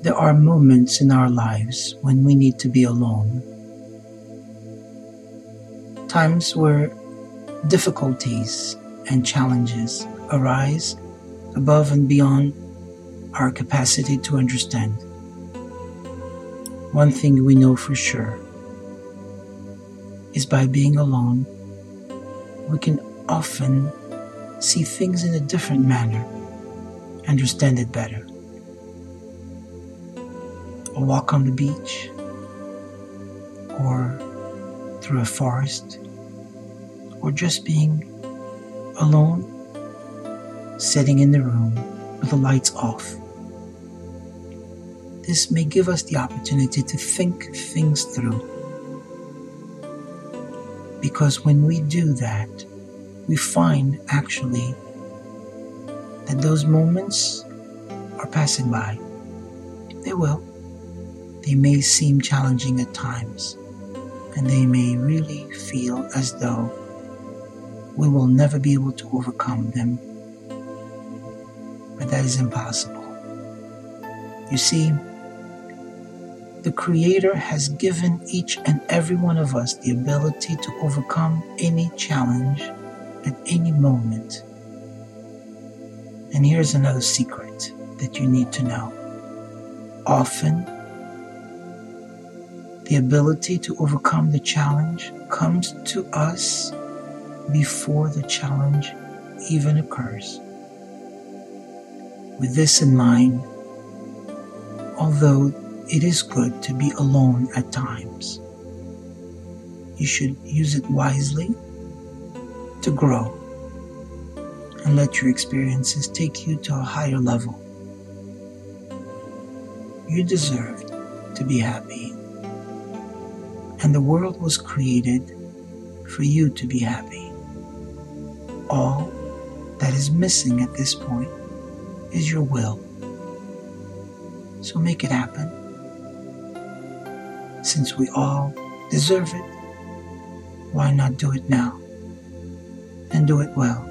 there are moments in our lives when we need to be alone. Times where difficulties and challenges arise above and beyond our capacity to understand. One thing we know for sure is by being alone, we can often see things in a different manner, understand it better. A walk on the beach, or through a forest, or just being alone, sitting in the room with the lights off. This may give us the opportunity to think things through. Because when we do that, we find actually that those moments are passing by. They will. They may seem challenging at times, and they may really feel as though we will never be able to overcome them. But that is impossible. You see, the Creator has given each and every one of us the ability to overcome any challenge at any moment. And here's another secret that you need to know. Often, the ability to overcome the challenge comes to us before the challenge even occurs. With this in mind, although it is good to be alone at times, you should use it wisely to grow and let your experiences take you to a higher level. You deserve to be happy, and the world was created for you to be happy. All that is missing at this point is your will. So make it happen. Since we all deserve it, why not do it now? And do it well.